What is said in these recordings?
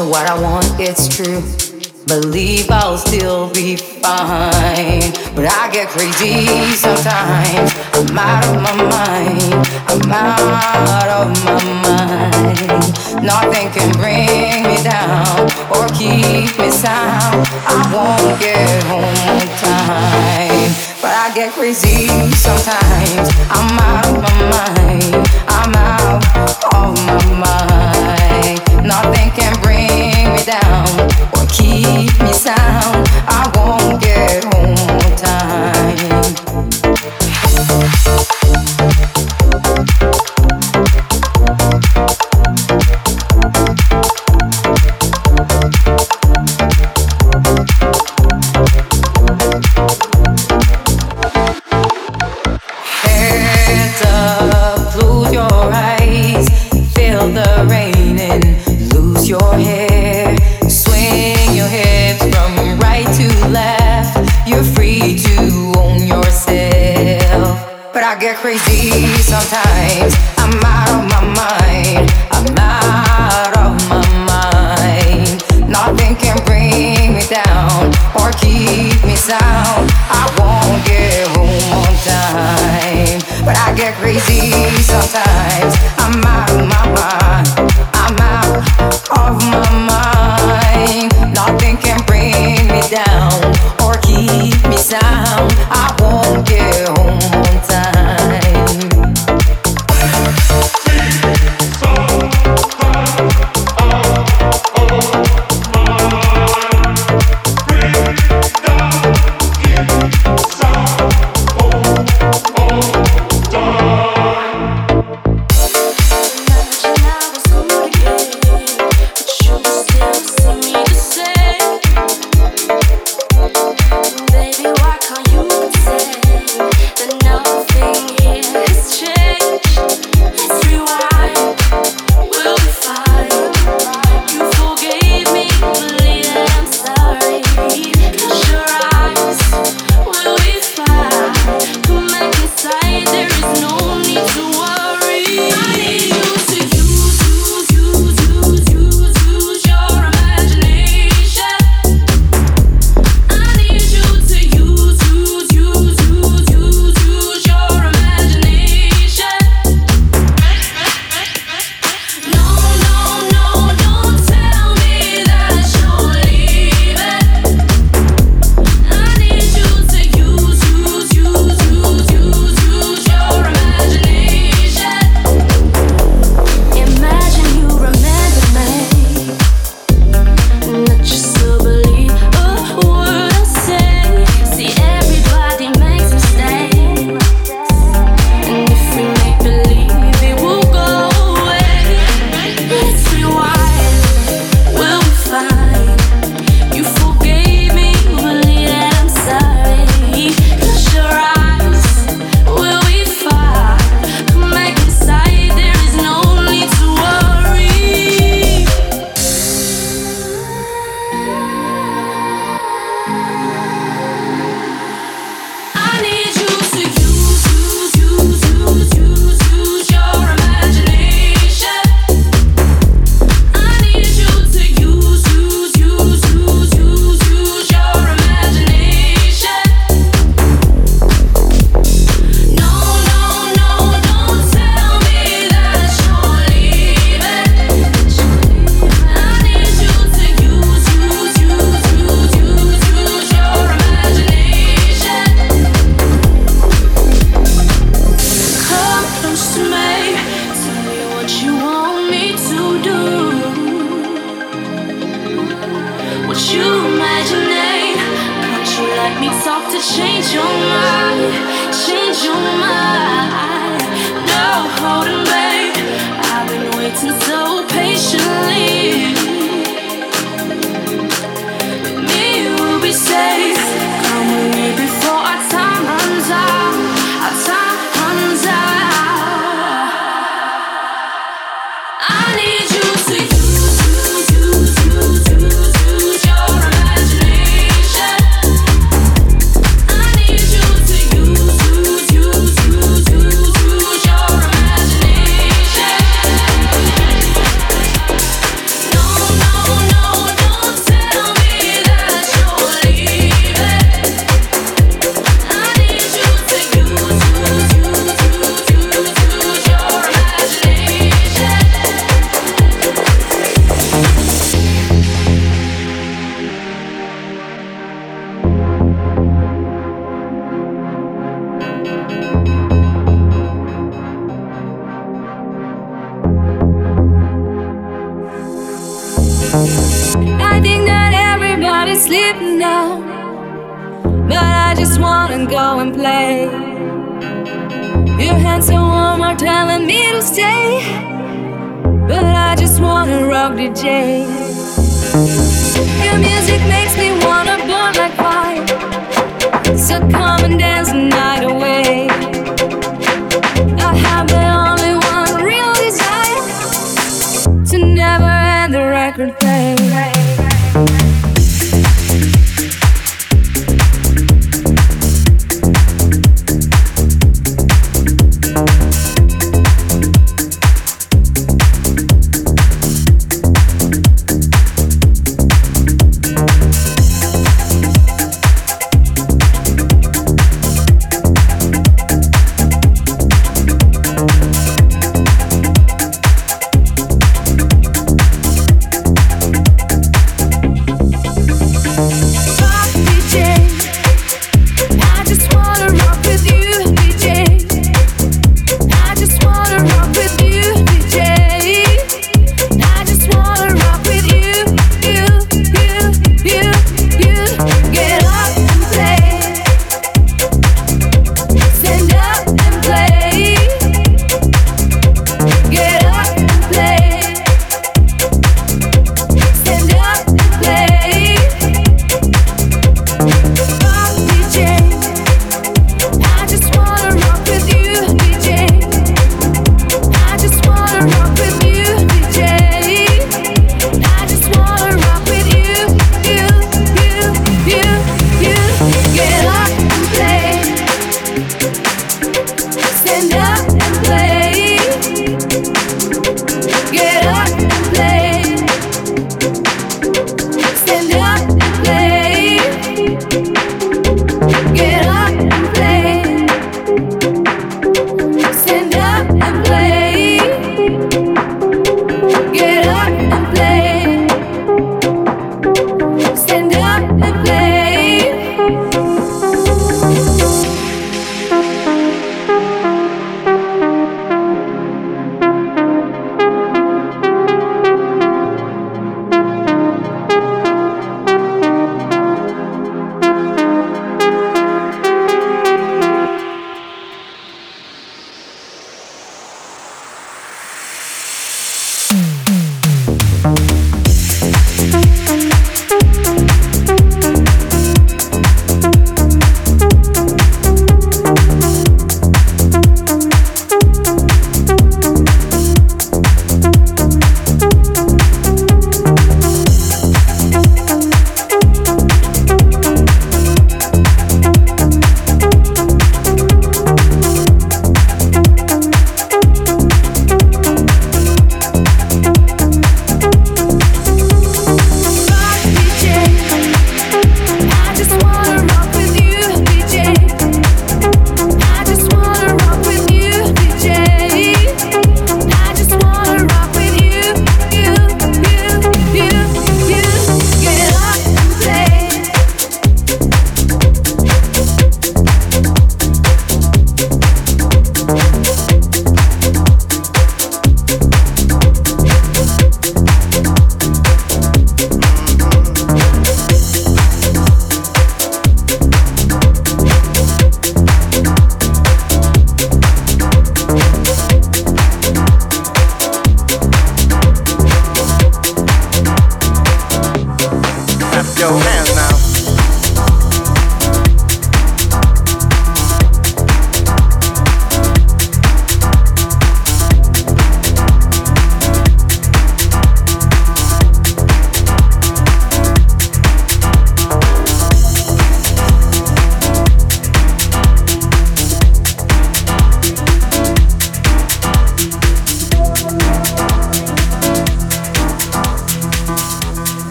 what I want, it's true. Believe I'll still be fine. But I get crazy sometimes. I'm out of my mind. I'm out of my mind. Nothing can bring me down or keep me sound. I won't get home in time. But I get crazy sometimes. I'm out of my mind. I'm out of my mind.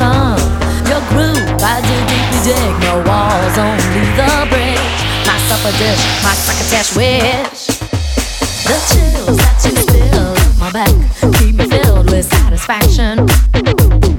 sun. Your groove, I do deeply dig. No walls, only the bridge. My supper dish, my crocketesh wish. The chills that you feel my back keep me filled with satisfaction.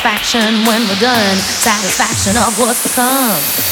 satisfaction when we're done, satisfaction of what's to come.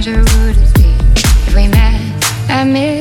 stranger would it be if we met at midnight?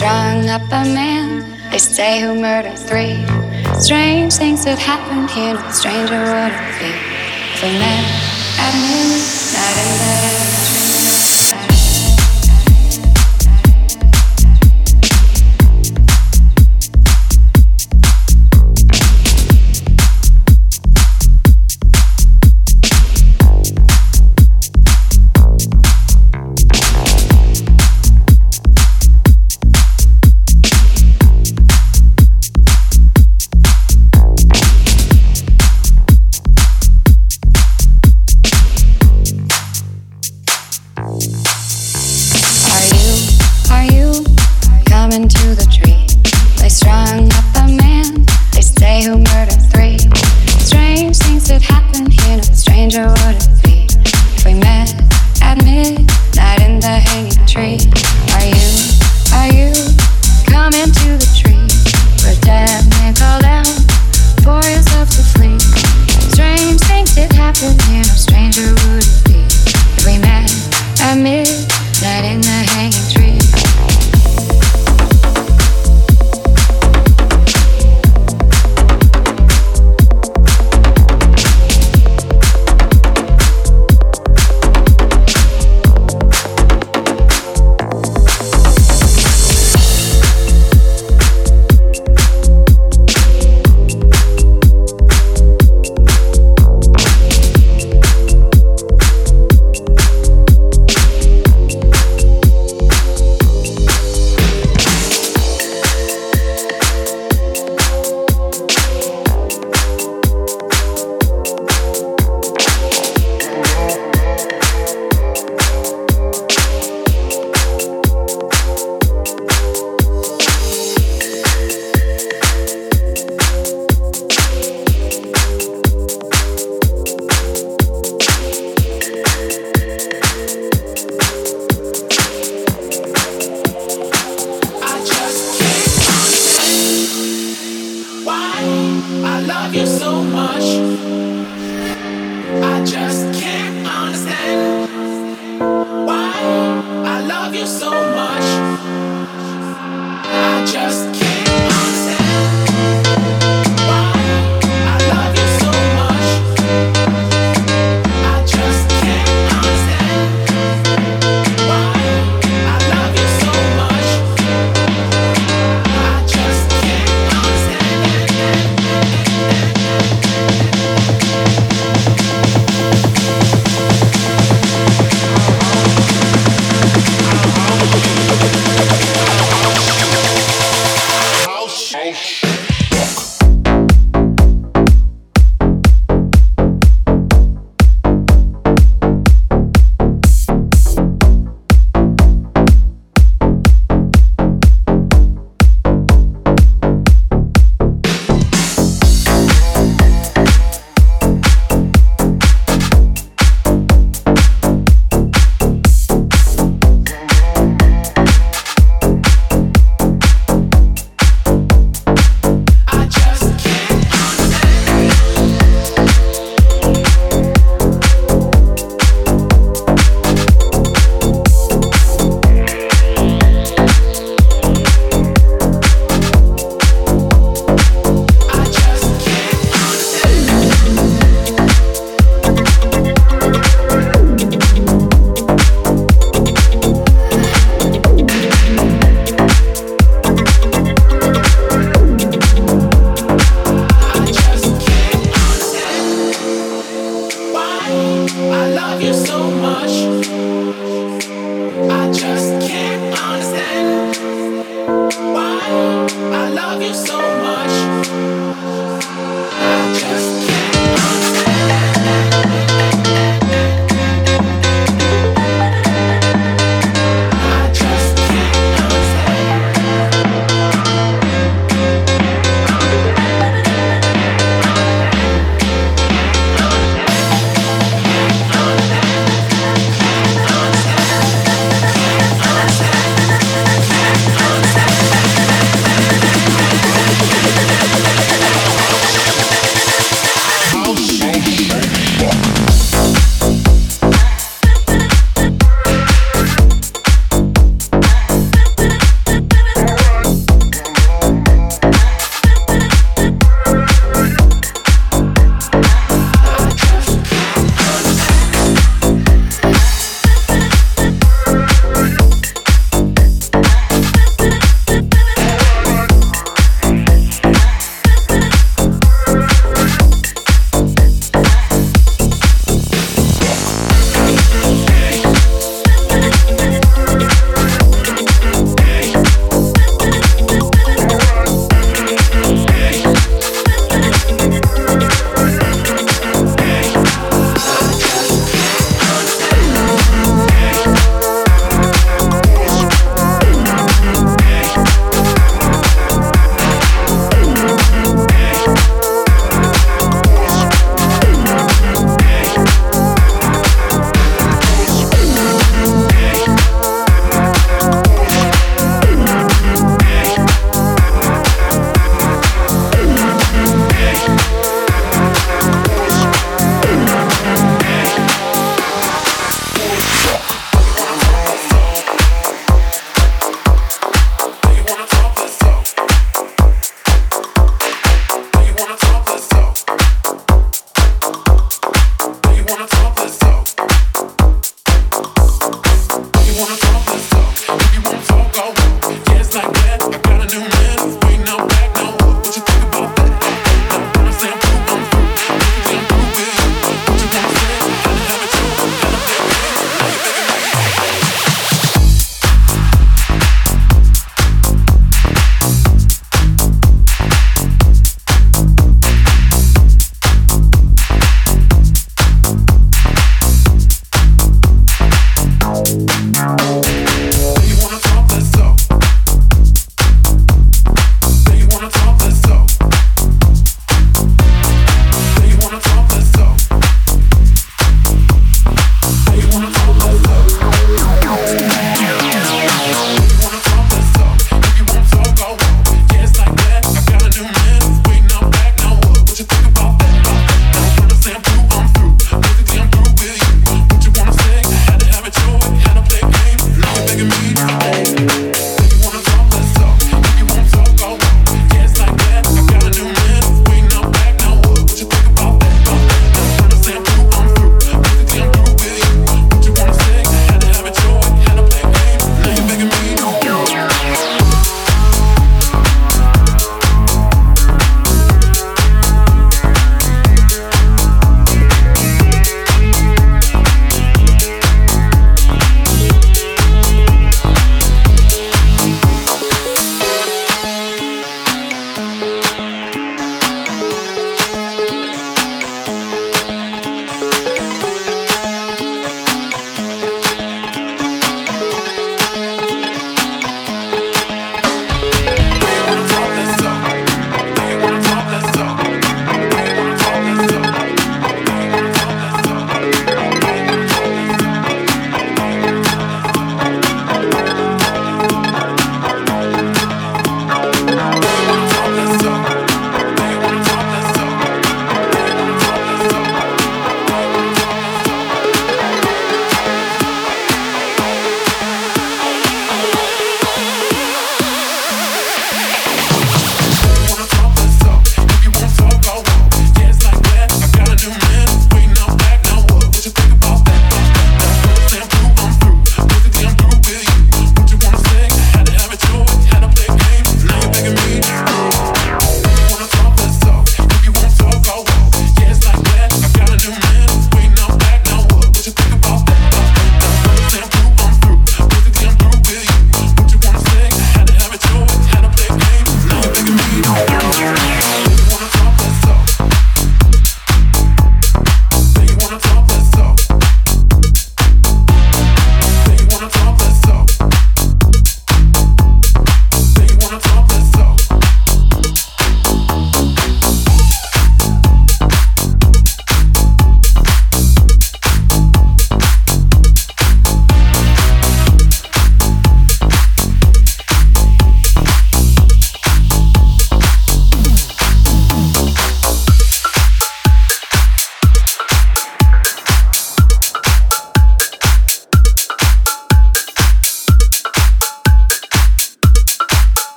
strung up a man, they say, who murdered three. Strange things that happened here, no stranger would it be if a man at me.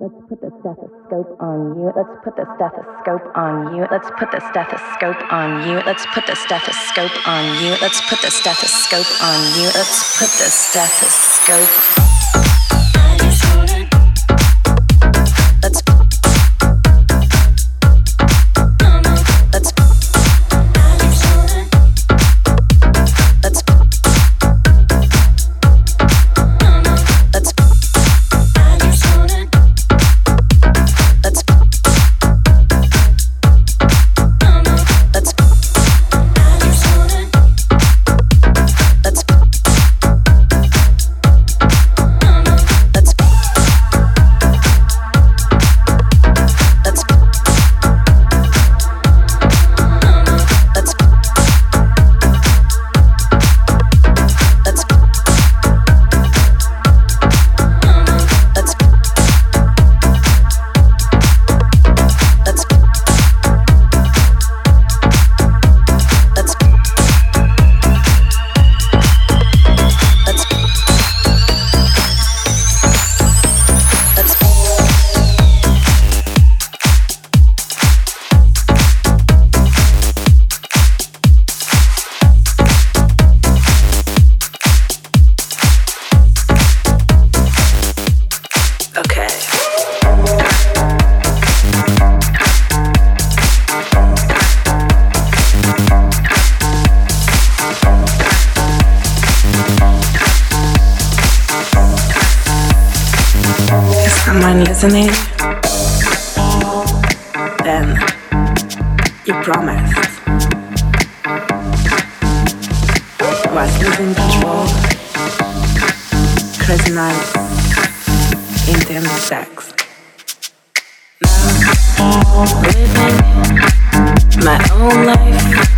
Let's put the stethoscope on you. Let's put the stethoscope on you. Let's put the stethoscope on you. Let's put the stethoscope on you. Let's put the stethoscope on you. Let's put the stethoscope. Listening, then you promised. Was losing control, crazy nights, intense sex. Now, living my own life.